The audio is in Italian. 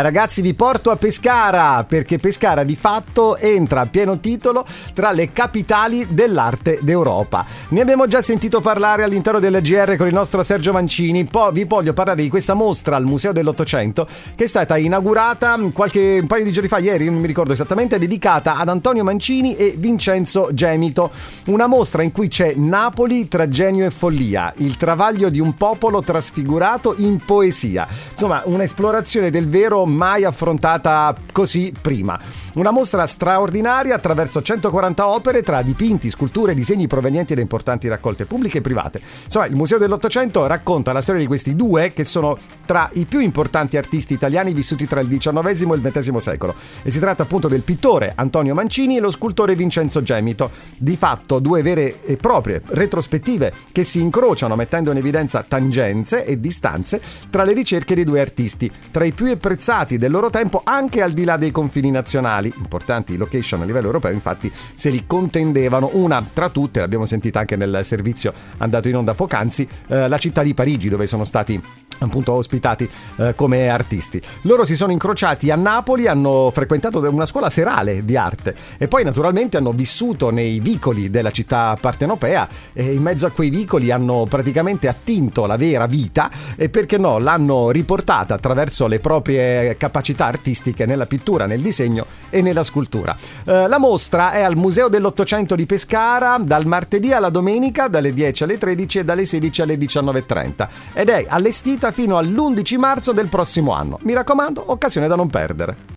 Ragazzi vi porto a Pescara perché Pescara di fatto entra a pieno titolo tra le capitali dell'arte d'Europa. Ne abbiamo già sentito parlare all'interno del GR con il nostro Sergio Mancini, poi vi voglio parlare di questa mostra al Museo dell'Ottocento che è stata inaugurata qualche un paio di giorni fa, ieri non mi ricordo esattamente, dedicata ad Antonio Mancini e Vincenzo Gemito. Una mostra in cui c'è Napoli tra genio e follia, il travaglio di un popolo trasfigurato in poesia. Insomma, un'esplorazione del vero mai affrontata così prima. Una mostra straordinaria attraverso 140 opere tra dipinti, sculture e disegni provenienti da importanti raccolte pubbliche e private. Insomma, il Museo dell'Ottocento racconta la storia di questi due che sono tra i più importanti artisti italiani vissuti tra il XIX e il XX secolo. E si tratta appunto del pittore Antonio Mancini e lo scultore Vincenzo Gemito. Di fatto due vere e proprie retrospettive che si incrociano mettendo in evidenza tangenze e distanze tra le ricerche dei due artisti, tra i più apprezzati stati del loro tempo anche al di là dei confini nazionali. Importanti location a livello europeo, infatti, se li contendevano una tra tutte, l'abbiamo sentita anche nel servizio andato in onda poc'anzi, eh, la città di Parigi, dove sono stati appunto ospitati eh, come artisti. Loro si sono incrociati a Napoli, hanno frequentato una scuola serale di arte e poi naturalmente hanno vissuto nei vicoli della città partenopea e in mezzo a quei vicoli hanno praticamente attinto la vera vita e perché no l'hanno riportata attraverso le proprie capacità artistiche nella pittura, nel disegno e nella scultura. Eh, la mostra è al Museo dell'Ottocento di Pescara dal martedì alla domenica dalle 10 alle 13 e dalle 16 alle 19.30 ed è allestita fino all'11 marzo del prossimo anno. Mi raccomando, occasione da non perdere.